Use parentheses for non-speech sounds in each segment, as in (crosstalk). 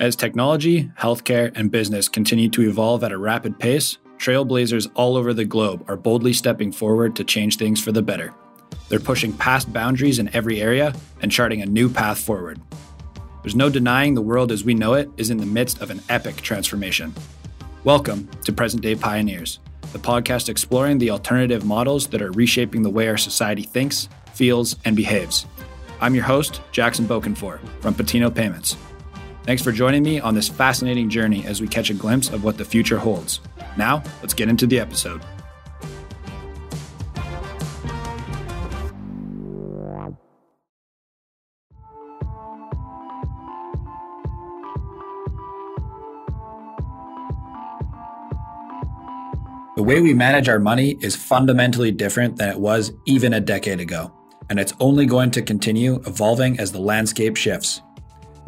As technology, healthcare, and business continue to evolve at a rapid pace, trailblazers all over the globe are boldly stepping forward to change things for the better. They're pushing past boundaries in every area and charting a new path forward. There's no denying the world as we know it is in the midst of an epic transformation. Welcome to Present Day Pioneers, the podcast exploring the alternative models that are reshaping the way our society thinks, feels, and behaves. I'm your host, Jackson Bokenfor from Patino Payments. Thanks for joining me on this fascinating journey as we catch a glimpse of what the future holds. Now, let's get into the episode. The way we manage our money is fundamentally different than it was even a decade ago, and it's only going to continue evolving as the landscape shifts.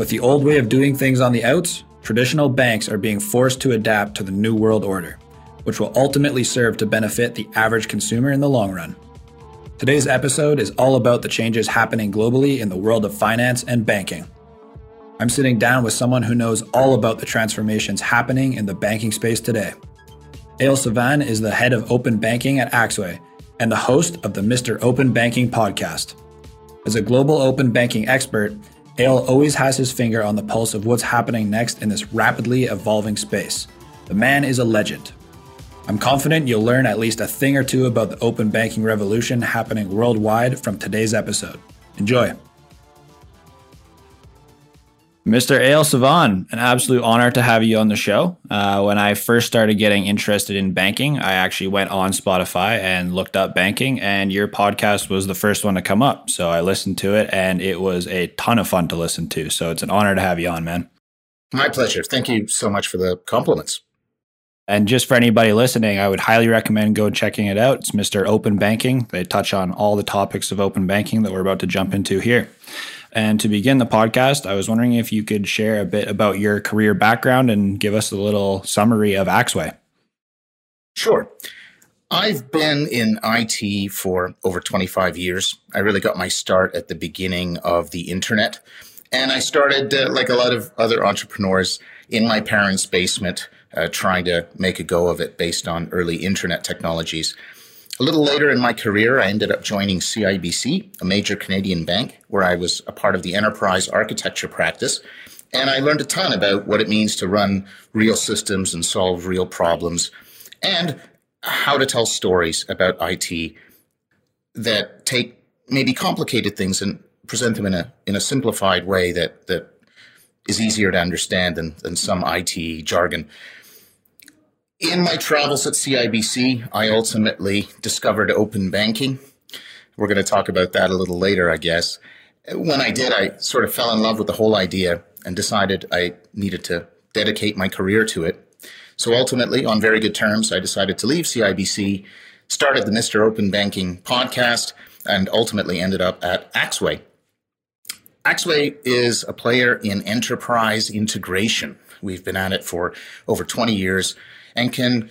With the old way of doing things on the outs, traditional banks are being forced to adapt to the new world order, which will ultimately serve to benefit the average consumer in the long run. Today's episode is all about the changes happening globally in the world of finance and banking. I'm sitting down with someone who knows all about the transformations happening in the banking space today. Eyal Sivan is the head of open banking at Axway and the host of the Mr. Open Banking podcast. As a global open banking expert, Eyal always has his finger on the pulse of what's happening next in this rapidly evolving space. The man is a legend. I'm confident you'll learn at least a thing or two about the open banking revolution happening worldwide from today's episode. Enjoy. Mr. Eyal Sivan, an absolute honor to have you on the show. Uh, when I first started getting interested in banking, I actually went on Spotify and looked up banking, and your podcast was the first one to come up. So I listened to it, and it was a ton of fun to listen to. So it's an honor to have you on, man. My pleasure. Thank you so much for the compliments. And just for anybody listening, I would highly recommend go checking it out. It's Mr. Open Banking. They touch on all the topics of open banking that we're about to jump into here. And to begin the podcast, I was wondering if you could share a bit about your career background and give us a little summary of Axway. Sure. I've been in IT for over 25 years. I really got my start at the beginning of the internet. And I started, uh, like a lot of other entrepreneurs, in my parents' basement, uh, trying to make a go of it based on early internet technologies. A little later in my career, I ended up joining CIBC, a major Canadian bank, where I was a part of the enterprise architecture practice. And I learned a ton about what it means to run real systems and solve real problems, and how to tell stories about IT that take maybe complicated things and present them in a in a simplified way that that is easier to understand than, than some IT jargon. In my travels at CIBC, I ultimately discovered open banking. We're going to talk about that a little later, I guess. When I did, I sort of fell in love with the whole idea and decided I needed to dedicate my career to it. So ultimately, on very good terms, I decided to leave CIBC, started the Mr. Open Banking podcast, and ultimately ended up at Axway. Axway is a player in enterprise integration. We've been at it for over 20 years and can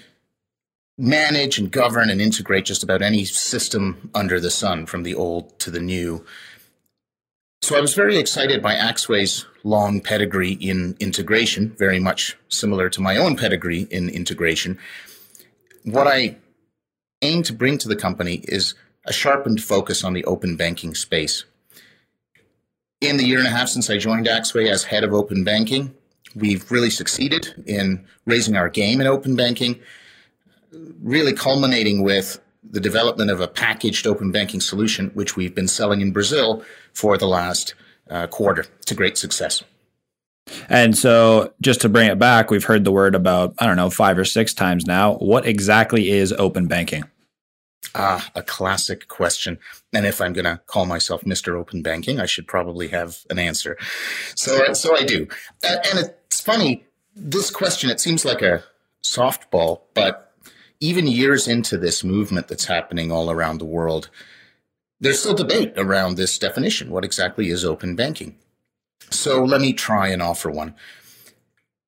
manage and govern and integrate just about any system under the sun, from the old to the new. So I was very excited by Axway's long pedigree in integration, very much similar to my own pedigree in integration. What I aim to bring to the company is a sharpened focus on the open banking space. In the year and a half since I joined Axway as head of open banking, We've really succeeded in raising our game in open banking, really culminating with the development of a packaged open banking solution, which we've been selling in Brazil for the last uh, quarter to great success. And so, just to bring it back, we've heard the word about, I don't know, five or six times now. What exactly is open banking? Ah, a classic question. And if I'm going to call myself Mr. Open Banking, I should probably have an answer. So, so I do. And it's funny, this question, it seems like a softball, but even years into this movement that's happening all around the world, there's still debate around this definition. What exactly is open banking? So let me try and offer one.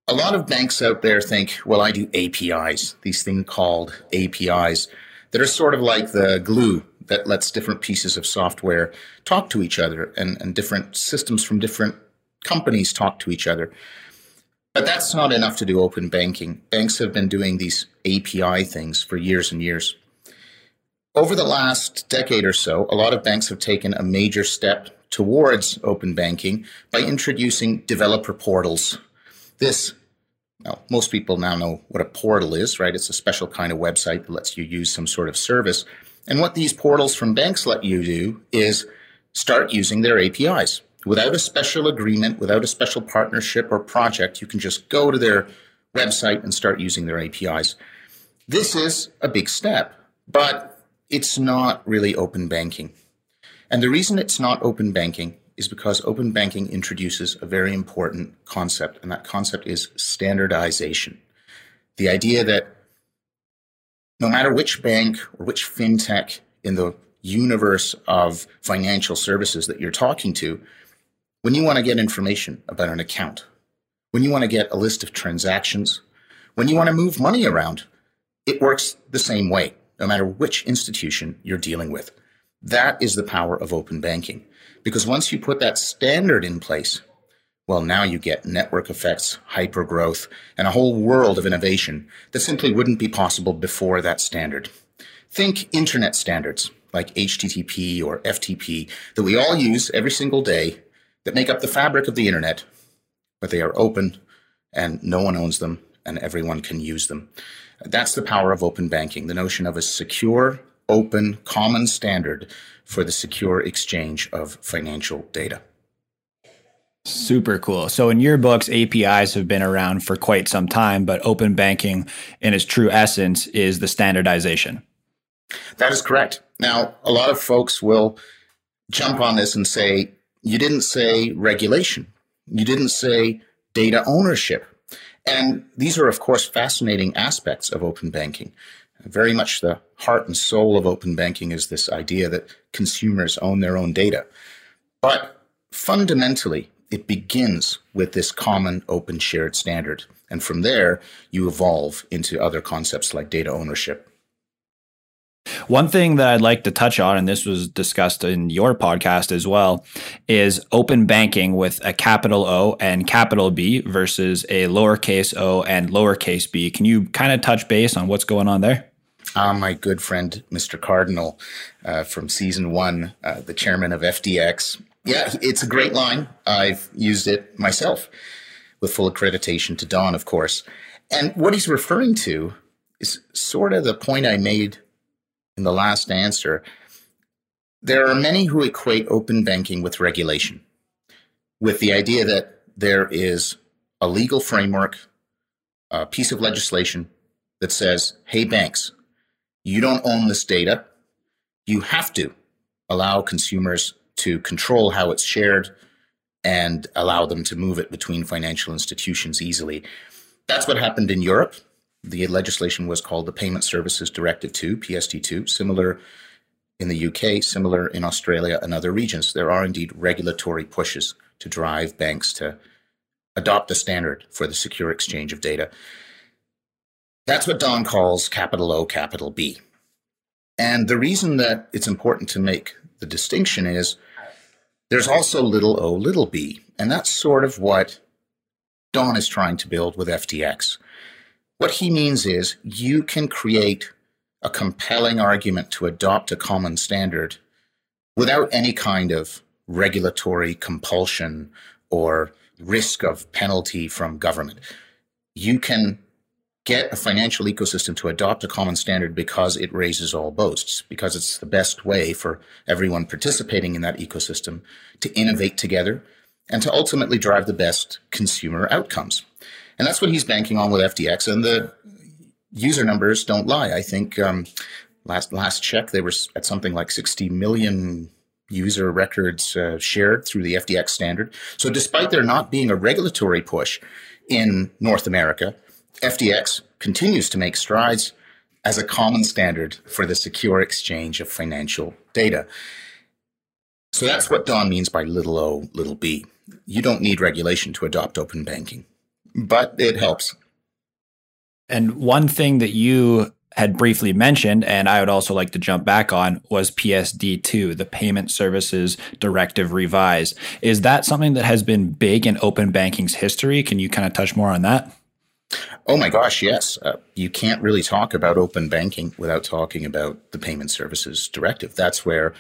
A lot of banks out there think, well, I do APIs, these things called APIs that are sort of like the glue that lets different pieces of software talk to each other and, and different systems from different companies talk to each other. But that's not enough to do open banking. Banks have been doing these API things for years and years. Over the last decade or so, a lot of banks have taken a major step towards open banking by introducing developer portals. This, well, most people now know what a portal is, right? It's a special kind of website that lets you use some sort of service. And what these portals from banks let you do is start using their APIs. Without a special agreement, without a special partnership or project, you can just go to their website and start using their APIs. This is a big step, but it's not really open banking. And the reason it's not open banking is because open banking introduces a very important concept, and that concept is standardization. The idea that no matter which bank or which fintech in the universe of financial services that you're talking to, when you want to get information about an account, when you want to get a list of transactions, when you want to move money around, it works the same way, no matter which institution you're dealing with. That is the power of open banking. Because once you put that standard in place, well, now you get network effects, hyper growth, and a whole world of innovation that simply wouldn't be possible before that standard. Think internet standards like HTTP or FTP that we all use every single day that make up the fabric of the internet, but they are open and no one owns them and everyone can use them. That's the power of open banking, the notion of a secure, open, common standard for the secure exchange of financial data. Super cool. So, in your books, APIs have been around for quite some time, but open banking, in its true essence, is the standardization. That is correct. Now, a lot of folks will jump on this and say, you didn't say regulation. You didn't say data ownership. And these are, of course, fascinating aspects of open banking. Very much the heart and soul of open banking is this idea that consumers own their own data. But fundamentally, it begins with this common open shared standard. And from there, you evolve into other concepts like data ownership one thing that I'd like to touch on, and this was discussed in your podcast as well, is open banking with a capital O and capital B versus a lowercase o and lowercase b. Can you kind of touch base on what's going on there? Uh, my good friend, Mr. Cardinal uh, from season one, uh, the chairman of FDX. Yeah, it's a great line. I've used it myself with full accreditation to Don, of course. And what he's referring to is sort of the point I made in the last answer, there are many who equate open banking with regulation, with the idea that there is a legal framework, a piece of legislation that says, hey, banks, you don't own this data. You have to allow consumers to control how it's shared and allow them to move it between financial institutions easily. That's what happened in Europe. The legislation was called the Payment Services Directive 2, PSD2, similar in the UK, similar in Australia and other regions. There are indeed regulatory pushes to drive banks to adopt a standard for the secure exchange of data. That's what Don calls capital O, capital B. And the reason that it's important to make the distinction is there's also little o, little b. And that's sort of what Don is trying to build with FDX. What he means is you can create a compelling argument to adopt a common standard without any kind of regulatory compulsion or risk of penalty from government. You can get a financial ecosystem to adopt a common standard because it raises all boasts, because it's the best way for everyone participating in that ecosystem to innovate together and to ultimately drive the best consumer outcomes. And that's what he's banking on with FDX. And the user numbers don't lie. I think um, last last check they were at something like 60 million user records uh, shared through the FDX standard. So despite there not being a regulatory push in North America, FDX continues to make strides as a common standard for the secure exchange of financial data. So that's what Don means by little o, little b. You don't need regulation to adopt open banking but it helps. And one thing that you had briefly mentioned, and I would also like to jump back on, was PSD2, the Payment Services Directive Revised. Is that something that has been big in open banking's history? Can you kind of touch more on that? Oh my gosh, yes. Uh, you can't really talk about open banking without talking about the Payment Services Directive. That's where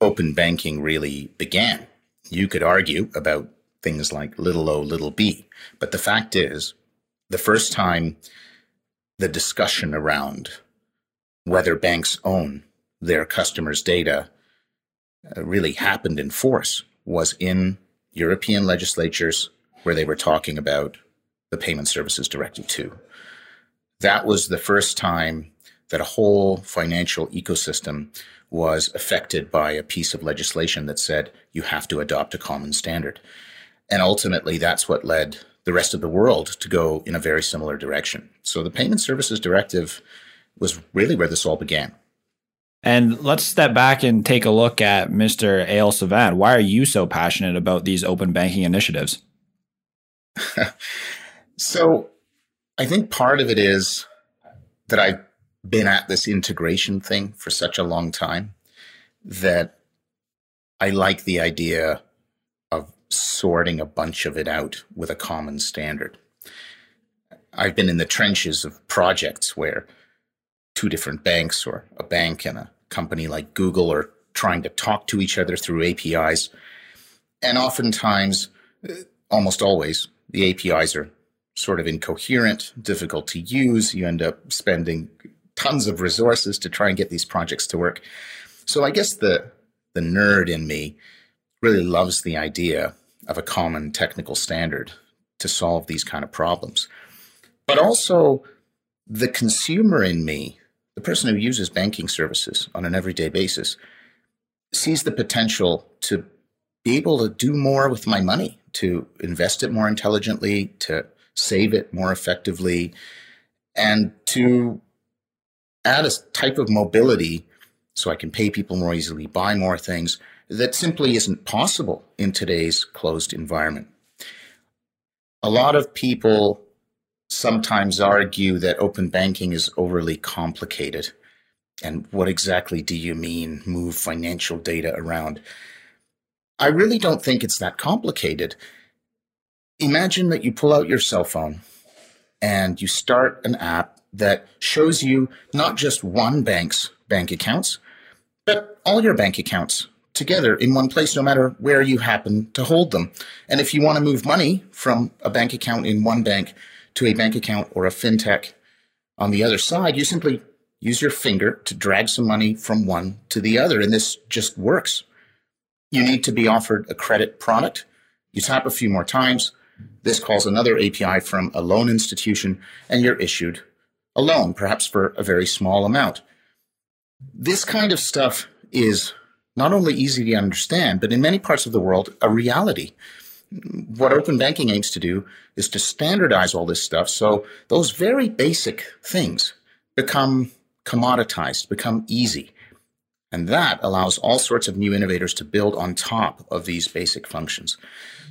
open banking really began. You could argue about things like little o, little b, but the fact is, the first time the discussion around whether banks own their customers' data uh, really happened in force was in European legislatures where they were talking about the Payment Services Directive 2. That was the first time that a whole financial ecosystem was affected by a piece of legislation that said you have to adopt a common standard. And ultimately, that's what led the rest of the world to go in a very similar direction. So the Payment Services Directive was really where this all began. And let's step back and take a look at Mr. Eyal Sivan. Why are you so passionate about these open banking initiatives? (laughs) so I think part of it is that I've been at this integration thing for such a long time that I like the idea sorting a bunch of it out with a common standard. I've been in the trenches of projects where two different banks or a bank and a company like Google are trying to talk to each other through APIs. And oftentimes, almost always, the APIs are sort of incoherent, difficult to use. You end up spending tons of resources to try and get these projects to work. So I guess the the nerd in me really loves the idea of a common technical standard to solve these kind of problems. But also, the consumer in me, the person who uses banking services on an everyday basis, sees the potential to be able to do more with my money, to invest it more intelligently, to save it more effectively, and to add a type of mobility so I can pay people more easily, buy more things that simply isn't possible in today's closed environment. A lot of people sometimes argue that open banking is overly complicated. And what exactly do you mean move financial data around? I really don't think it's that complicated. Imagine that you pull out your cell phone and you start an app that shows you not just one bank's bank accounts, but all your bank accounts together in one place, no matter where you happen to hold them. And if you want to move money from a bank account in one bank to a bank account or a fintech on the other side, you simply use your finger to drag some money from one to the other. And this just works. You need to be offered a credit product. You tap a few more times. This calls another API from a loan institution and you're issued a loan, perhaps for a very small amount. This kind of stuff is not only easy to understand, but in many parts of the world, a reality. What open banking aims to do is to standardize all this stuff so those very basic things become commoditized, become easy. And that allows all sorts of new innovators to build on top of these basic functions.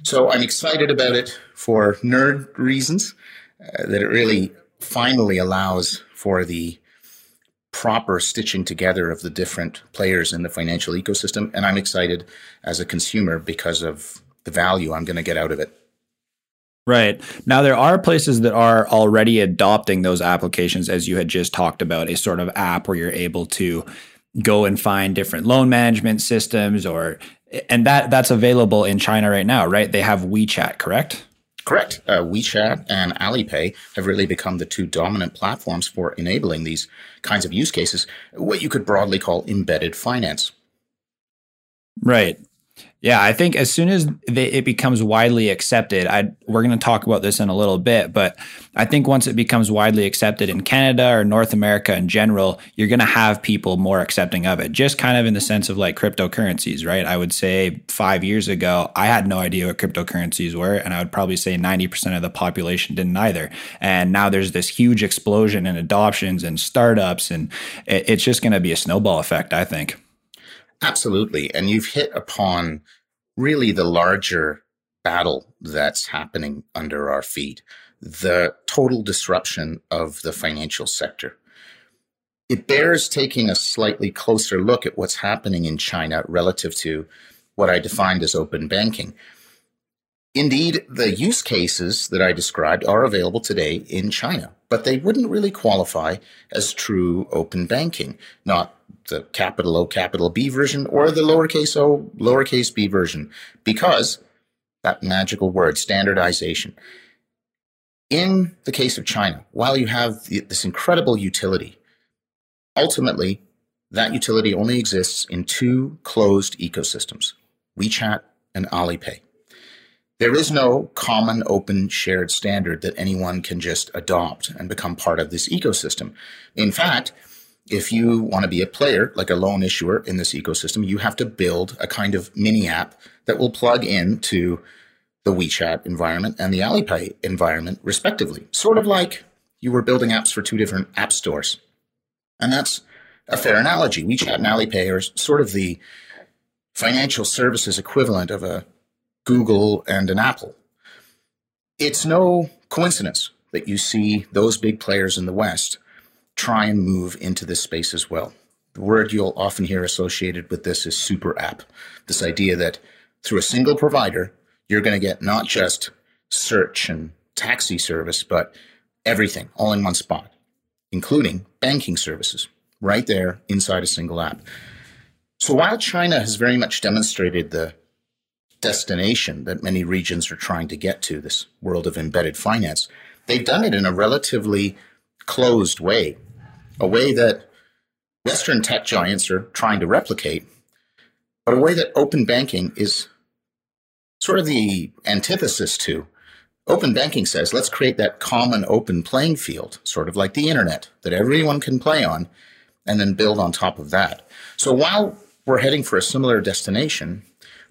So I'm excited about it for nerd reasons, uh, that it really finally allows for the proper stitching together of the different players in the financial ecosystem. And I'm excited as a consumer because of the value I'm going to get out of it. Right. Now, there are places that are already adopting those applications, as you had just talked about, a sort of app where you're able to go and find different loan management systems or and that that's available in China right now, right? They have WeChat, correct? Correct. Uh, WeChat and Alipay have really become the two dominant platforms for enabling these kinds of use cases, what you could broadly call embedded finance. Right. Yeah, I think as soon as they, it becomes widely accepted, I we're going to talk about this in a little bit, but I think once it becomes widely accepted in Canada or North America in general, you're going to have people more accepting of it. Just kind of in the sense of like cryptocurrencies, right? I would say 5 years ago, I had no idea what cryptocurrencies were, and I would probably say 90% of the population didn't either. And now there's this huge explosion in adoptions and startups and it, it's just going to be a snowball effect, I think. Absolutely. And you've hit upon really the larger battle that's happening under our feet the total disruption of the financial sector. it bears taking a slightly closer look at what's happening in China relative to what I defined as open banking. Indeed, the use cases that I described are available today in China, but they wouldn't really qualify as true open banking, not the capital O, capital B version or the lowercase o, lowercase b version, because that magical word, standardization. In the case of China, while you have this incredible utility, ultimately, that utility only exists in two closed ecosystems WeChat and Alipay. There is no common open shared standard that anyone can just adopt and become part of this ecosystem. In fact, if you want to be a player, like a loan issuer in this ecosystem, you have to build a kind of mini app that will plug into the WeChat environment and the Alipay environment, respectively. Sort of like you were building apps for two different app stores. And that's a fair analogy. WeChat and Alipay are sort of the financial services equivalent of a Google and an Apple. It's no coincidence that you see those big players in the West try and move into this space as well. The word you'll often hear associated with this is super app. This idea that through a single provider, you're going to get not just search and taxi service, but everything all in one spot, including banking services right there inside a single app. So while China has very much demonstrated the destination that many regions are trying to get to, this world of embedded finance, they've done it in a relatively closed way, a way that Western tech giants are trying to replicate, but a way that open banking is sort of the antithesis to. Open banking says, let's create that common open playing field, sort of like the internet that everyone can play on, and then build on top of that. So while we're heading for a similar destination,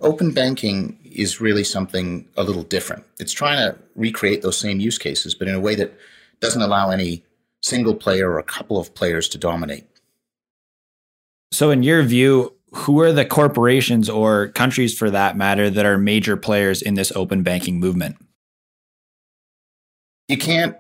open banking is really something a little different. It's trying to recreate those same use cases, but in a way that doesn't allow any single player or a couple of players to dominate. So, in your view, who are the corporations or countries for that matter that are major players in this open banking movement? You can't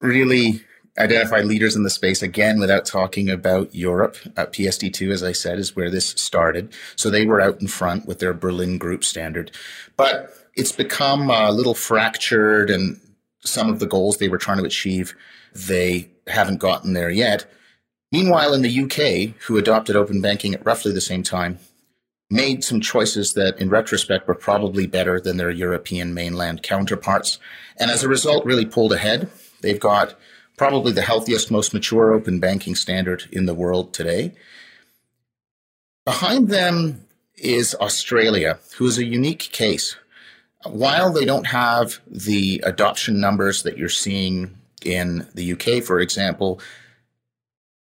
really identify leaders in the space again without talking about Europe. Uh, PSD2, as I said, is where this started. So they were out in front with their Berlin group standard. But it's become a little fractured, and some of the goals they were trying to achieve, they haven't gotten there yet. Meanwhile, in the UK, who adopted open banking at roughly the same time, made some choices that in retrospect were probably better than their European mainland counterparts. And as a result, really pulled ahead. They've got probably the healthiest, most mature open banking standard in the world today. Behind them is Australia, who is a unique case. While they don't have the adoption numbers that you're seeing in the UK, for example,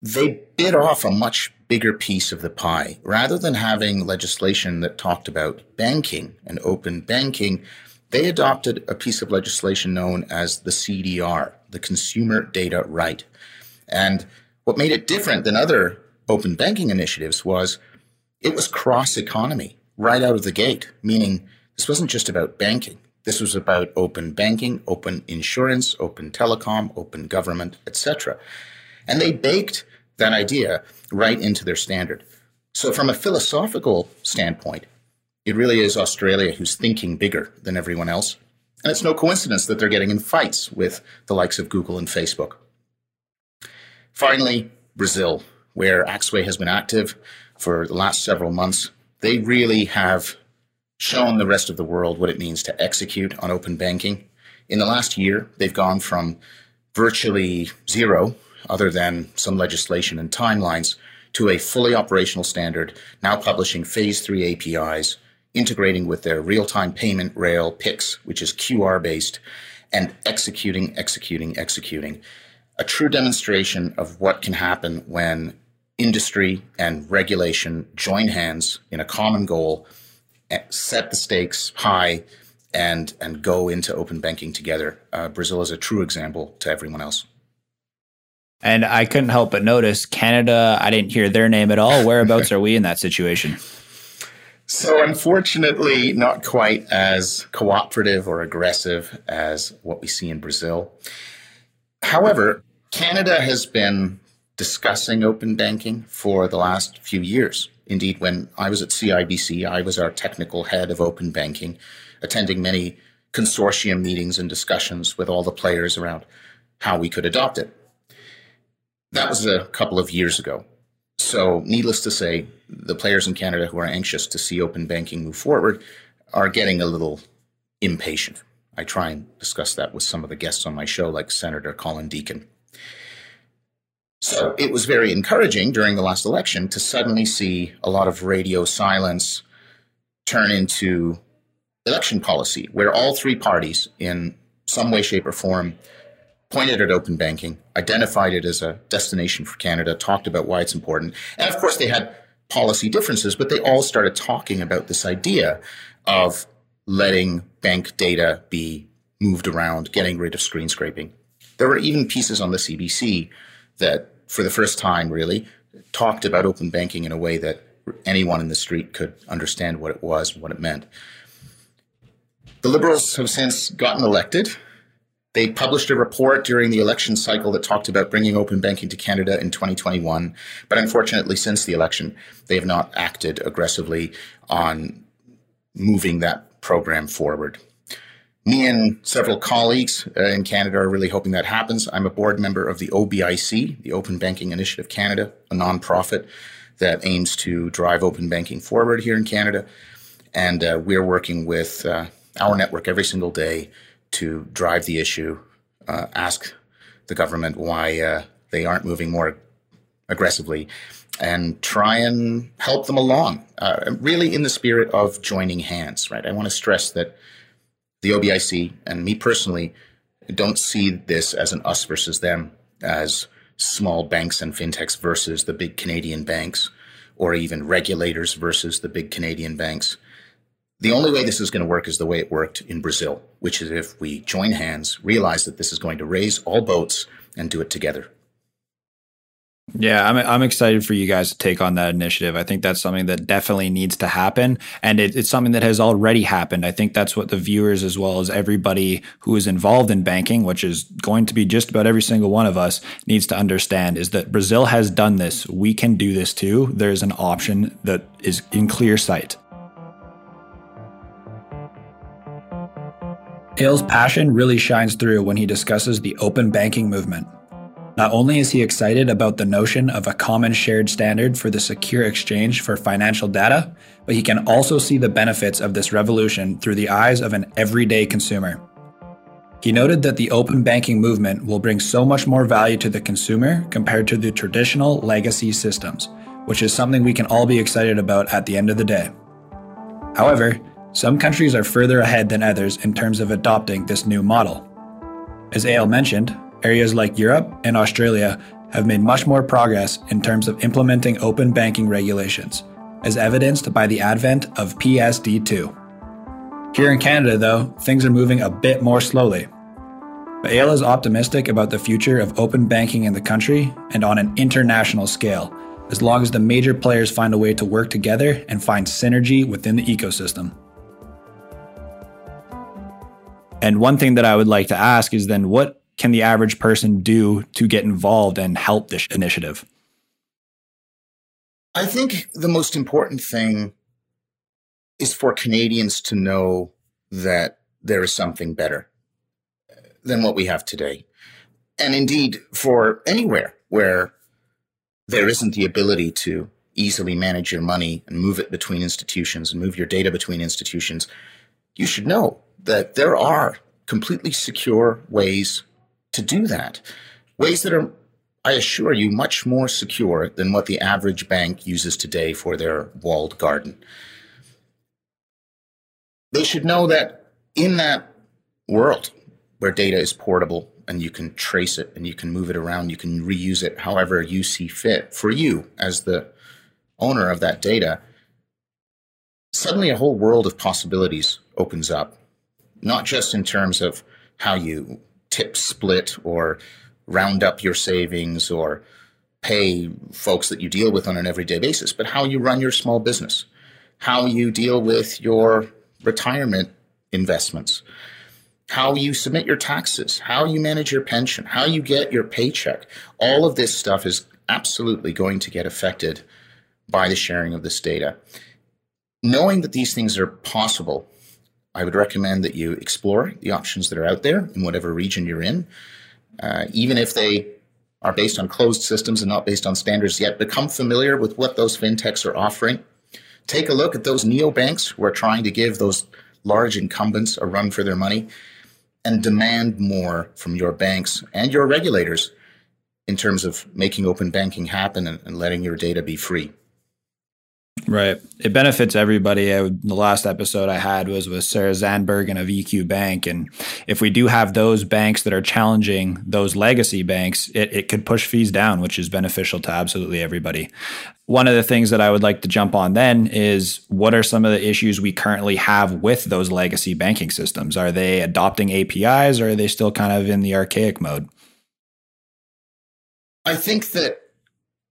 they bit off a much bigger piece of the pie. Rather than having legislation that talked about banking and open banking, they adopted a piece of legislation known as the CDR, the Consumer Data Right. And what made it different than other open banking initiatives was it was cross economy right out of the gate, meaning this wasn't just about banking. This was about open banking, open insurance, open telecom, open government, etc. And they baked that idea right into their standard. So from a philosophical standpoint, it really is Australia who's thinking bigger than everyone else. And it's no coincidence that they're getting in fights with the likes of Google and Facebook. Finally, Brazil, where Axway has been active for the last several months. They really have shown the rest of the world what it means to execute on open banking. In the last year, they've gone from virtually zero, other than some legislation and timelines, to a fully operational standard, now publishing phase three APIs integrating with their real-time payment rail PIX, which is QR based, and executing, executing, executing. A true demonstration of what can happen when industry and regulation join hands in a common goal, set the stakes high, and and go into open banking together. Uh, Brazil is a true example to everyone else. And I couldn't help but notice Canada. I didn't hear their name at all. Whereabouts are we in that situation? So, unfortunately, not quite as cooperative or aggressive as what we see in Brazil. However, Canada has been discussing open banking for the last few years. Indeed, when I was at CIBC, I was our technical head of open banking, attending many consortium meetings and discussions with all the players around how we could adopt it. That was a couple of years ago. So, needless to say, the players in Canada who are anxious to see open banking move forward are getting a little impatient. I try and discuss that with some of the guests on my show, like Senator Colin Deacon. So it was very encouraging during the last election to suddenly see a lot of radio silence turn into election policy, where all three parties, in some way, shape, or form, pointed at open banking, identified it as a destination for Canada, talked about why it's important. And of course, they had policy differences, but they all started talking about this idea of letting bank data be moved around, getting rid of screen scraping. There were even pieces on the CBC that, for the first time, really talked about open banking in a way that anyone in the street could understand what it was, and what it meant. The Liberals have since gotten elected. They published a report during the election cycle that talked about bringing open banking to Canada in 2021. But unfortunately, since the election, they have not acted aggressively on moving that program forward. Me and several colleagues uh, in Canada are really hoping that happens. I'm a board member of the OBIC, the Open Banking Initiative Canada, a nonprofit that aims to drive open banking forward here in Canada. And uh, we're working with uh, our network every single day to drive the issue, uh, ask the government why uh, they aren't moving more aggressively, and try and help them along, uh, really in the spirit of joining hands, right? I want to stress that the OBIC and me personally don't see this as an us versus them, as small banks and fintechs versus the big Canadian banks, or even regulators versus the big Canadian banks. The only way this is going to work is the way it worked in Brazil, which is if we join hands, realize that this is going to raise all boats, and do it together. Yeah, I'm I'm excited for you guys to take on that initiative. I think that's something that definitely needs to happen, and it, it's something that has already happened. I think that's what the viewers, as well as everybody who is involved in banking, which is going to be just about every single one of us, needs to understand is that Brazil has done this. We can do this too. There's an option that is in clear sight. Eyal's passion really shines through when he discusses the open banking movement. Not only is he excited about the notion of a common shared standard for the secure exchange for financial data, but he can also see the benefits of this revolution through the eyes of an everyday consumer. He noted that the open banking movement will bring so much more value to the consumer compared to the traditional legacy systems, which is something we can all be excited about at the end of the day. However, some countries are further ahead than others in terms of adopting this new model. As Eyal mentioned, areas like Europe and Australia have made much more progress in terms of implementing open banking regulations, as evidenced by the advent of PSD2. Here in Canada, though, things are moving a bit more slowly. But Eyal is optimistic about the future of open banking in the country and on an international scale, as long as the major players find a way to work together and find synergy within the ecosystem. And one thing that I would like to ask is then what can the average person do to get involved and help this initiative? I think the most important thing is for Canadians to know that there is something better than what we have today. And indeed, for anywhere where there isn't the ability to easily manage your money and move it between institutions and move your data between institutions, you should know that there are completely secure ways to do that. Ways that are, I assure you, much more secure than what the average bank uses today for their walled garden. They should know that in that world where data is portable and you can trace it and you can move it around, you can reuse it however you see fit for you as the owner of that data, suddenly a whole world of possibilities opens up not just in terms of how you tip split or round up your savings or pay folks that you deal with on an everyday basis, but how you run your small business, how you deal with your retirement investments, how you submit your taxes, how you manage your pension, how you get your paycheck. All of this stuff is absolutely going to get affected by the sharing of this data. Knowing that these things are possible, I would recommend that you explore the options that are out there in whatever region you're in, uh, even if they are based on closed systems and not based on standards yet. Become familiar with what those fintechs are offering. Take a look at those neobanks who are trying to give those large incumbents a run for their money and demand more from your banks and your regulators in terms of making open banking happen and, and letting your data be free. Right. It benefits everybody. I, the last episode I had was with Sarah Zandberg and of EQ Bank. And if we do have those banks that are challenging those legacy banks, it, it could push fees down, which is beneficial to absolutely everybody. One of the things that I would like to jump on then is what are some of the issues we currently have with those legacy banking systems? Are they adopting APIs or are they still kind of in the archaic mode? I think that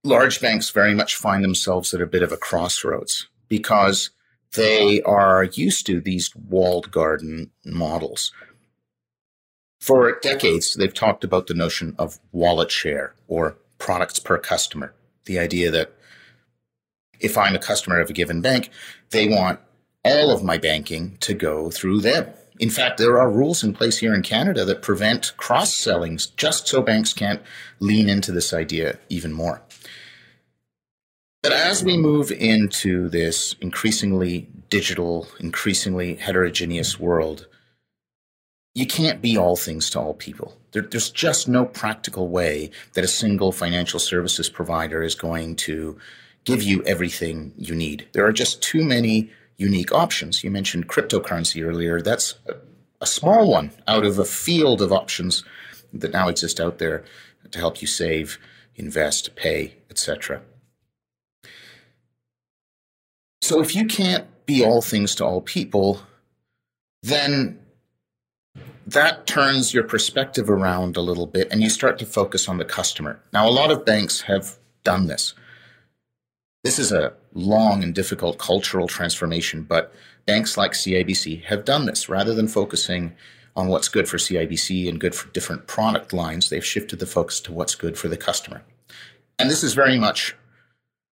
large banks very much find themselves at a bit of a crossroads because they are used to these walled garden models. For decades, they've talked about the notion of wallet share or products per customer. The idea that if I'm a customer of a given bank, they want all of my banking to go through them. In fact, there are rules in place here in Canada that prevent cross sellings just so banks can't lean into this idea even more. But as we move into this increasingly digital, increasingly heterogeneous world, you can't be all things to all people. There, there's just no practical way that a single financial services provider is going to give you everything you need. There are just too many unique options. You mentioned cryptocurrency earlier. That's a, a small one out of a field of options that now exist out there to help you save, invest, pay, etc. So if you can't be all things to all people, then that turns your perspective around a little bit and you start to focus on the customer. Now, a lot of banks have done this. This is a long and difficult cultural transformation, but banks like CIBC have done this. Rather than focusing on what's good for CIBC and good for different product lines, they've shifted the focus to what's good for the customer. And this is very much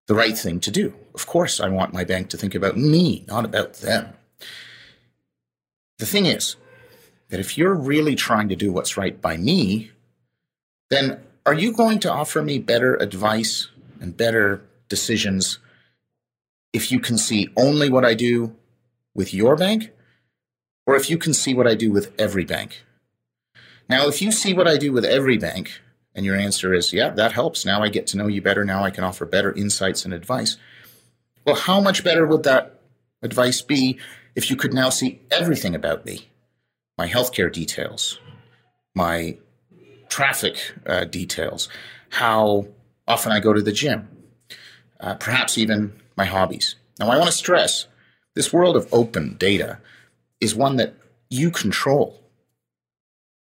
the right thing to do. Of course, I want my bank to think about me, not about them. The thing is that if you're really trying to do what's right by me, then are you going to offer me better advice and better decisions if you can see only what I do with your bank or if you can see what I do with every bank? Now, if you see what I do with every bank, and your answer is, yeah, that helps. Now I get to know you better. Now I can offer better insights and advice. Well, how much better would that advice be if you could now see everything about me? My healthcare details, my traffic uh, details, how often I go to the gym, uh, perhaps even my hobbies. Now, I want to stress this world of open data is one that you control.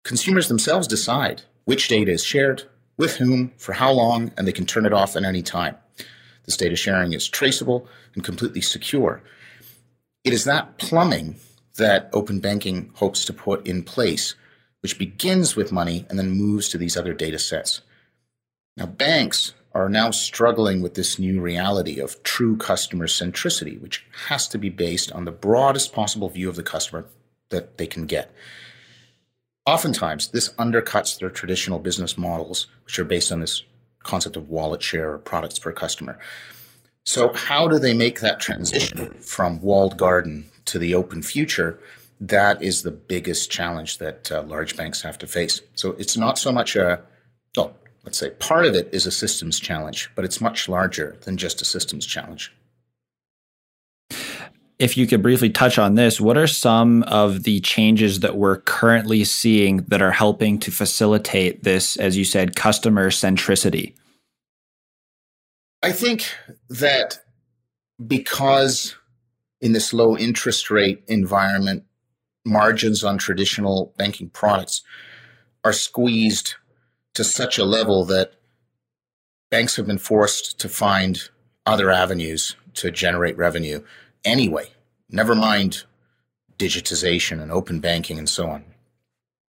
Consumers themselves decide which data is shared, with whom, for how long, and they can turn it off at any time. This data sharing is traceable and completely secure. It is that plumbing that open banking hopes to put in place, which begins with money and then moves to these other data sets. Now, banks are now struggling with this new reality of true customer centricity, which has to be based on the broadest possible view of the customer that they can get. Oftentimes, this undercuts their traditional business models, which are based on this concept of wallet share or products per customer. So, how do they make that transition from walled garden to the open future? That is the biggest challenge that uh, large banks have to face. So, it's not so much a, well, let's say part of it is a systems challenge, but it's much larger than just a systems challenge if you could briefly touch on this, what are some of the changes that we're currently seeing that are helping to facilitate this, as you said, customer centricity? I think that because in this low interest rate environment, margins on traditional banking products are squeezed to such a level that banks have been forced to find other avenues to generate revenue anyway, never mind digitization and open banking and so on.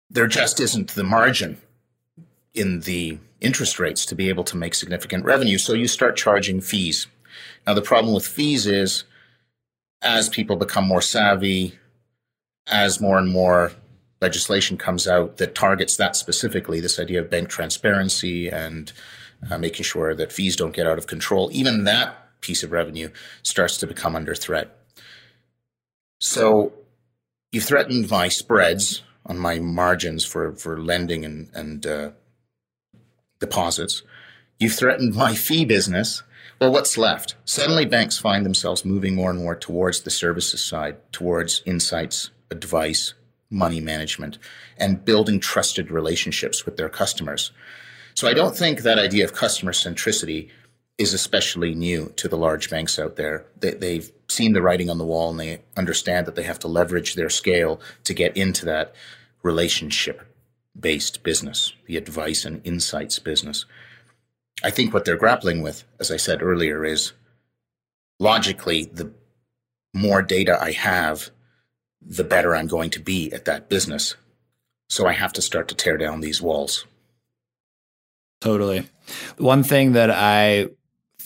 There just isn't the margin in the interest rates to be able to make significant revenue. So you start charging fees. Now, the problem with fees is as people become more savvy, as more and more legislation comes out that targets that specifically, this idea of bank transparency and uh, making sure that fees don't get out of control, even that piece of revenue starts to become under threat. So you threatened my spreads on my margins for, for lending and, and uh, deposits. You've threatened my fee business. Well, what's left? Suddenly, banks find themselves moving more and more towards the services side, towards insights, advice, money management, and building trusted relationships with their customers. So I don't think that idea of customer centricity is especially new to the large banks out there. They, have seen the writing on the wall and they understand that they have to leverage their scale to get into that relationship based business, the advice and insights business. I think what they're grappling with, as I said earlier, is logically the more data I have, the better I'm going to be at that business. So I have to start to tear down these walls. Totally. One thing that I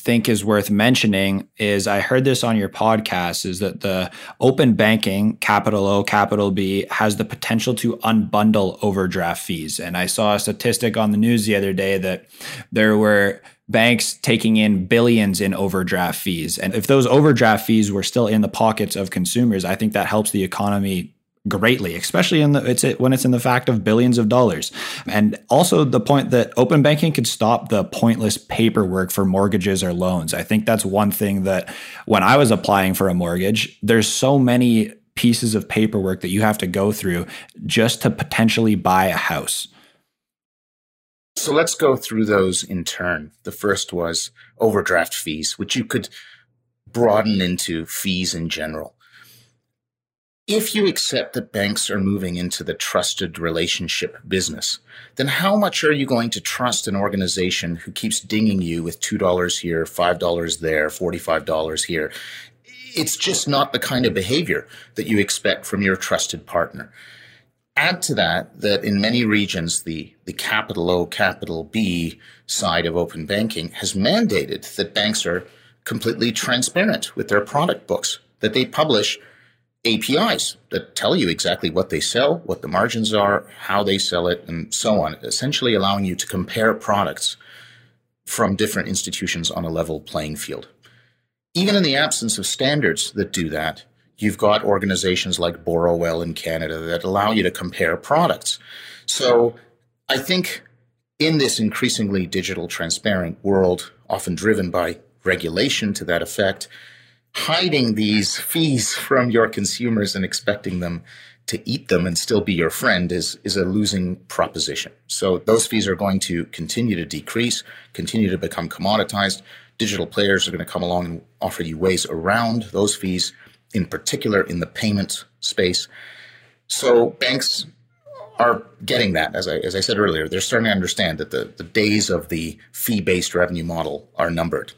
think is worth mentioning is I heard this on your podcast is that the open banking, capital O, capital B, has the potential to unbundle overdraft fees. And I saw a statistic on the news the other day that there were banks taking in billions in overdraft fees. And if those overdraft fees were still in the pockets of consumers, I think that helps the economy greatly, especially in the it's when it's in the fact of billions of dollars. And also the point that open banking could stop the pointless paperwork for mortgages or loans. I think that's one thing that when I was applying for a mortgage, there's so many pieces of paperwork that you have to go through just to potentially buy a house. So let's go through those in turn. The first was overdraft fees, which you could broaden into fees in general if you accept that banks are moving into the trusted relationship business, then how much are you going to trust an organization who keeps dinging you with $2 here, $5 there, $45 here? It's just not the kind of behavior that you expect from your trusted partner. Add to that that in many regions, the, the capital O, capital B side of open banking has mandated that banks are completely transparent with their product books, that they publish APIs that tell you exactly what they sell, what the margins are, how they sell it, and so on, essentially allowing you to compare products from different institutions on a level playing field. Even in the absence of standards that do that, you've got organizations like Borrowell in Canada that allow you to compare products. So I think in this increasingly digital transparent world, often driven by regulation to that effect, hiding these fees from your consumers and expecting them to eat them and still be your friend is is a losing proposition. So those fees are going to continue to decrease, continue to become commoditized. Digital players are going to come along and offer you ways around those fees, in particular in the payment space. So banks are getting that, as I as I said earlier, they're starting to understand that the, the days of the fee-based revenue model are numbered.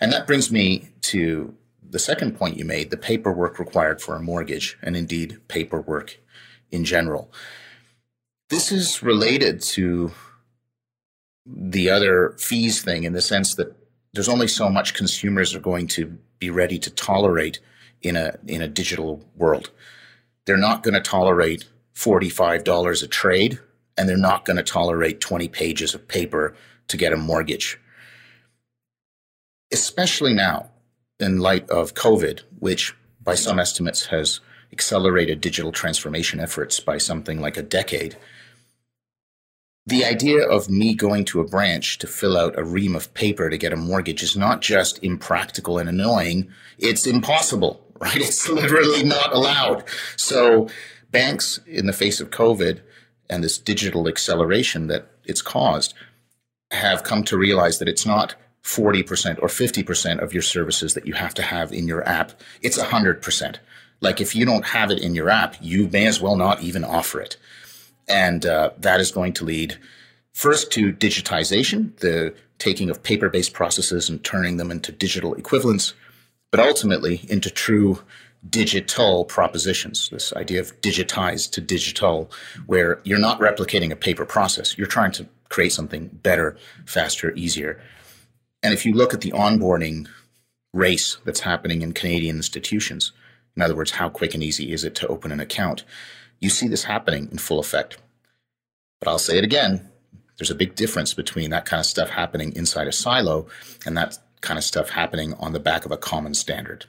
And that brings me to the second point you made, the paperwork required for a mortgage, and indeed paperwork in general. This is related to the other fees thing in the sense that there's only so much consumers are going to be ready to tolerate in a in a digital world. They're not going to tolerate $45 a trade and they're not going to tolerate 20 pages of paper to get a mortgage. Especially now in light of COVID, which by some estimates has accelerated digital transformation efforts by something like a decade. The idea of me going to a branch to fill out a ream of paper to get a mortgage is not just impractical and annoying, it's impossible, (laughs) right? It's literally not allowed. So banks in the face of COVID and this digital acceleration that it's caused have come to realize that it's not 40% or 50% of your services that you have to have in your app. It's 100%. Like if you don't have it in your app, you may as well not even offer it. And uh, that is going to lead first to digitization, the taking of paper based processes and turning them into digital equivalents, but ultimately into true digital propositions. This idea of digitized to digital, where you're not replicating a paper process, you're trying to create something better, faster, easier. And if you look at the onboarding race that's happening in Canadian institutions, in other words, how quick and easy is it to open an account, you see this happening in full effect. But I'll say it again there's a big difference between that kind of stuff happening inside a silo and that kind of stuff happening on the back of a common standard.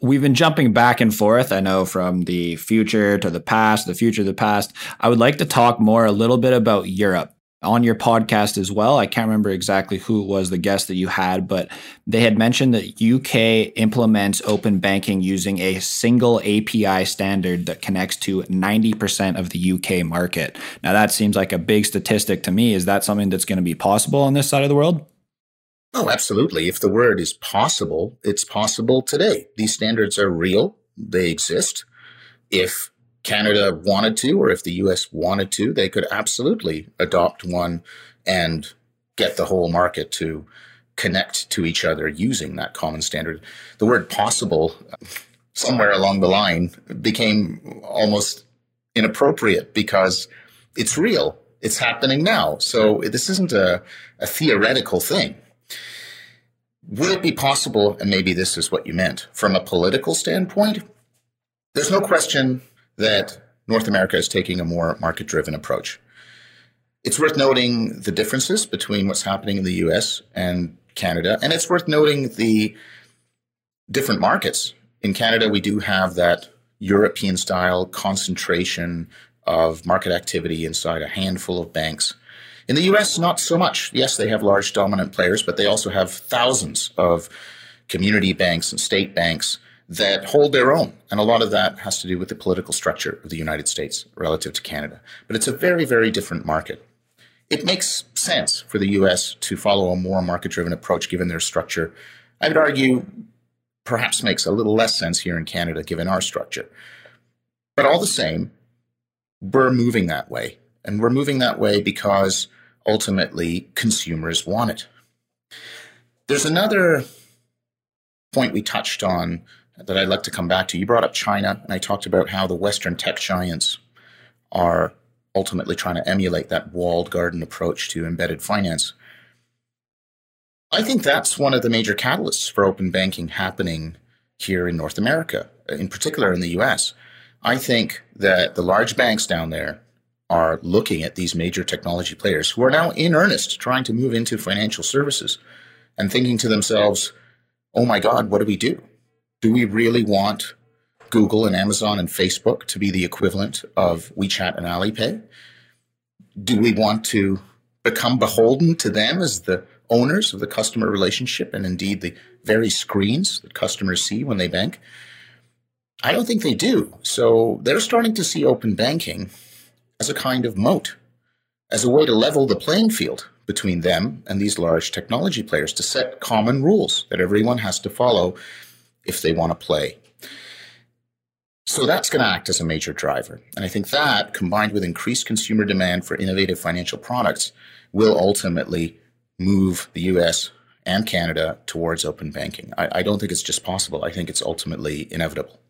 We've been jumping back and forth. I know from the future to the past, the future to the past. I would like to talk more a little bit about Europe on your podcast as well. I can't remember exactly who was the guest that you had, but they had mentioned that UK implements open banking using a single API standard that connects to 90% of the UK market. Now that seems like a big statistic to me. Is that something that's going to be possible on this side of the world? Oh, absolutely. If the word is possible, it's possible today. These standards are real. They exist. If Canada wanted to, or if the US wanted to, they could absolutely adopt one and get the whole market to connect to each other using that common standard. The word possible, somewhere along the line, became almost inappropriate because it's real. It's happening now. So this isn't a, a theoretical thing. Would it be possible, and maybe this is what you meant, from a political standpoint? There's no question that North America is taking a more market driven approach. It's worth noting the differences between what's happening in the US and Canada, and it's worth noting the different markets. In Canada, we do have that European style concentration of market activity inside a handful of banks. In the US, not so much. Yes, they have large dominant players, but they also have thousands of community banks and state banks that hold their own. And a lot of that has to do with the political structure of the United States relative to Canada. But it's a very, very different market. It makes sense for the US to follow a more market driven approach given their structure. I would argue perhaps makes a little less sense here in Canada given our structure. But all the same, we're moving that way. And we're moving that way because ultimately consumers want it. There's another point we touched on that I'd like to come back to. You brought up China, and I talked about how the Western tech giants are ultimately trying to emulate that walled garden approach to embedded finance. I think that's one of the major catalysts for open banking happening here in North America, in particular in the US. I think that the large banks down there are looking at these major technology players who are now in earnest trying to move into financial services and thinking to themselves, oh my God, what do we do? Do we really want Google and Amazon and Facebook to be the equivalent of WeChat and Alipay? Do we want to become beholden to them as the owners of the customer relationship and indeed the very screens that customers see when they bank? I don't think they do. So they're starting to see open banking as a kind of moat, as a way to level the playing field between them and these large technology players to set common rules that everyone has to follow if they want to play. So that's going to act as a major driver. And I think that, combined with increased consumer demand for innovative financial products, will ultimately move the US and Canada towards open banking. I, I don't think it's just possible. I think it's ultimately inevitable.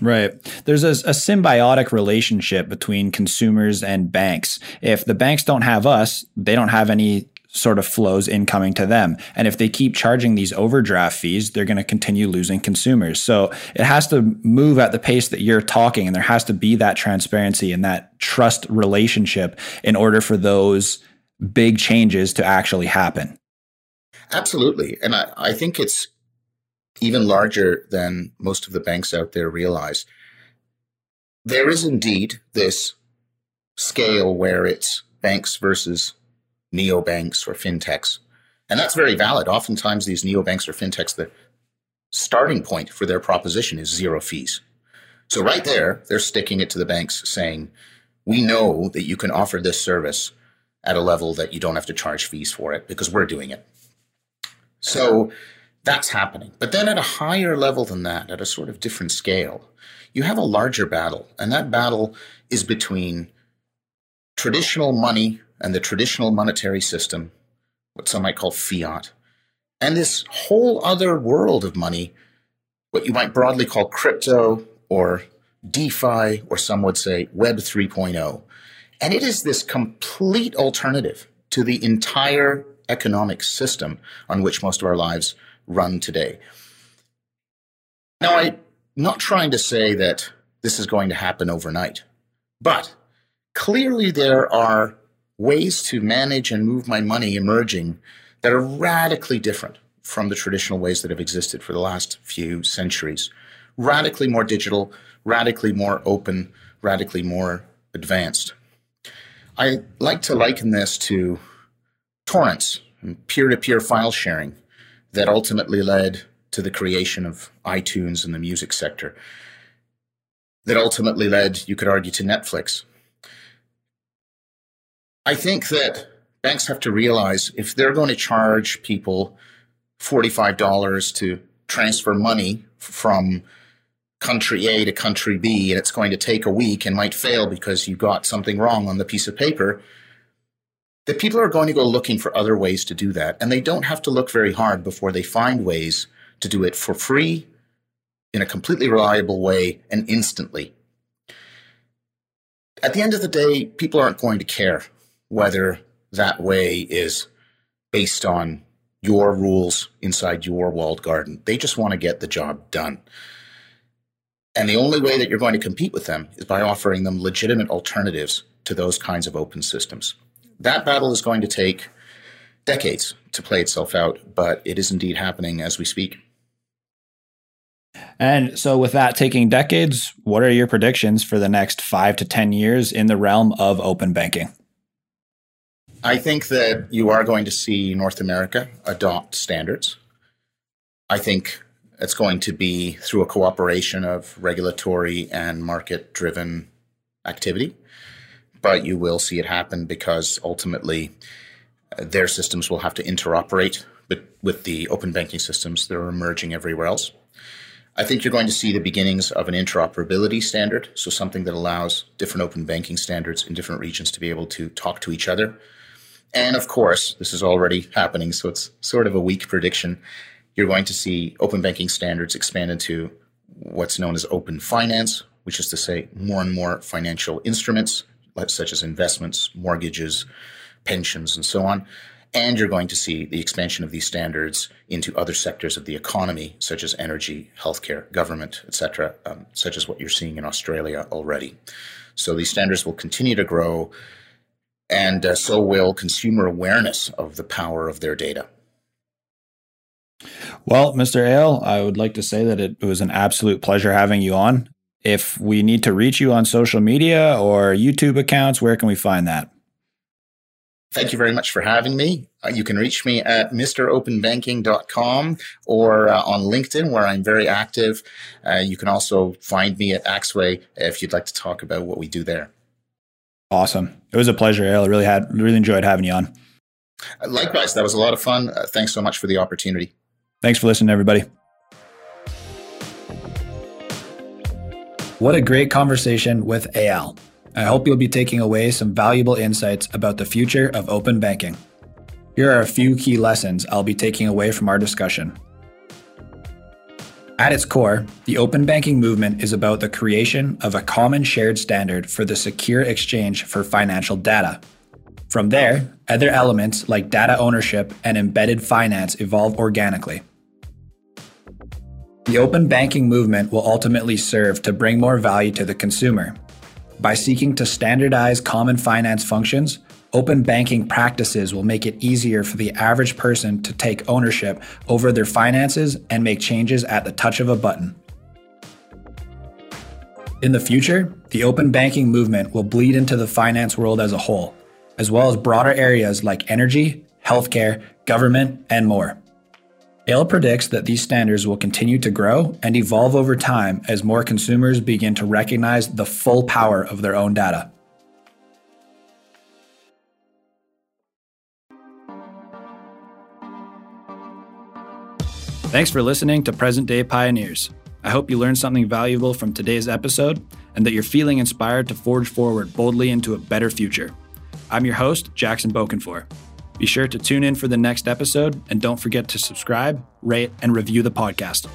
Right. There's a, a, symbiotic relationship between consumers and banks. If the banks don't have us, they don't have any sort of flows incoming to them. And if they keep charging these overdraft fees, they're going to continue losing consumers. So it has to move at the pace that you're talking, and there has to be that transparency and that trust relationship in order for those big changes to actually happen. Absolutely. And I, I think it's even larger than most of the banks out there realize. There is indeed this scale where it's banks versus neobanks or fintechs. And that's very valid. Oftentimes, these neobanks or fintechs, the starting point for their proposition is zero fees. So, right there, they're sticking it to the banks saying, we know that you can offer this service at a level that you don't have to charge fees for it because we're doing it. So, that's happening. But then at a higher level than that, at a sort of different scale, you have a larger battle. And that battle is between traditional money and the traditional monetary system, what some might call fiat, and this whole other world of money, what you might broadly call crypto or DeFi, or some would say Web 3.0. And it is this complete alternative to the entire economic system on which most of our lives run today. Now, I'm not trying to say that this is going to happen overnight, but clearly there are ways to manage and move my money emerging that are radically different from the traditional ways that have existed for the last few centuries. Radically more digital, radically more open, radically more advanced. I like to liken this to torrents and peer to peer file sharing that ultimately led to the creation of iTunes and the music sector, that ultimately led, you could argue, to Netflix. I think that banks have to realize if they're going to charge people $45 to transfer money from country A to country B and it's going to take a week and might fail because you got something wrong on the piece of paper, that people are going to go looking for other ways to do that. And they don't have to look very hard before they find ways to do it for free, in a completely reliable way, and instantly. At the end of the day, people aren't going to care whether that way is based on your rules inside your walled garden. They just want to get the job done. And the only way that you're going to compete with them is by offering them legitimate alternatives to those kinds of open systems. That battle is going to take decades to play itself out, but it is indeed happening as we speak. And so, with that taking decades, what are your predictions for the next five to 10 years in the realm of open banking? I think that you are going to see North America adopt standards. I think it's going to be through a cooperation of regulatory and market driven activity. But you will see it happen because ultimately uh, their systems will have to interoperate with, with the open banking systems that are emerging everywhere else. I think you're going to see the beginnings of an interoperability standard, so something that allows different open banking standards in different regions to be able to talk to each other. And of course, this is already happening, so it's sort of a weak prediction you're going to see open banking standards expand into what's known as open finance, which is to say more and more financial instruments, such as investments, mortgages, pensions, and so on. And you're going to see the expansion of these standards into other sectors of the economy, such as energy, healthcare, government, etc., um, such as what you're seeing in Australia already. So these standards will continue to grow, and uh, so will consumer awareness of the power of their data. Well, Mr. Eyal, I would like to say that it was an absolute pleasure having you on. If we need to reach you on social media or YouTube accounts, where can we find that? Thank you very much for having me. Uh, you can reach me at mropenbanking.com or uh, on LinkedIn, where I'm very active. Uh, you can also find me at Axway if you'd like to talk about what we do there. Awesome. It was a pleasure, Eyal. I really had really enjoyed having you on. Likewise, that was a lot of fun. Uh, thanks so much for the opportunity. Thanks for listening, everybody. What a great conversation with Eyal. I hope you'll be taking away some valuable insights about the future of open banking. Here are a few key lessons I'll be taking away from our discussion. At its core, the open banking movement is about the creation of a common shared standard for the secure exchange for financial data. From there, other elements like data ownership and embedded finance evolve organically. The open banking movement will ultimately serve to bring more value to the consumer. By seeking to standardize common finance functions, open banking practices will make it easier for the average person to take ownership over their finances and make changes at the touch of a button. In the future, the open banking movement will bleed into the finance world as a whole as well as broader areas like energy, healthcare, government, and more. Eyal predicts that these standards will continue to grow and evolve over time as more consumers begin to recognize the full power of their own data. Thanks for listening to Present Day Pioneers. I hope you learned something valuable from today's episode and that you're feeling inspired to forge forward boldly into a better future. I'm your host, Jackson Bokenfor. Be sure to tune in for the next episode and don't forget to subscribe, rate, and review the podcast.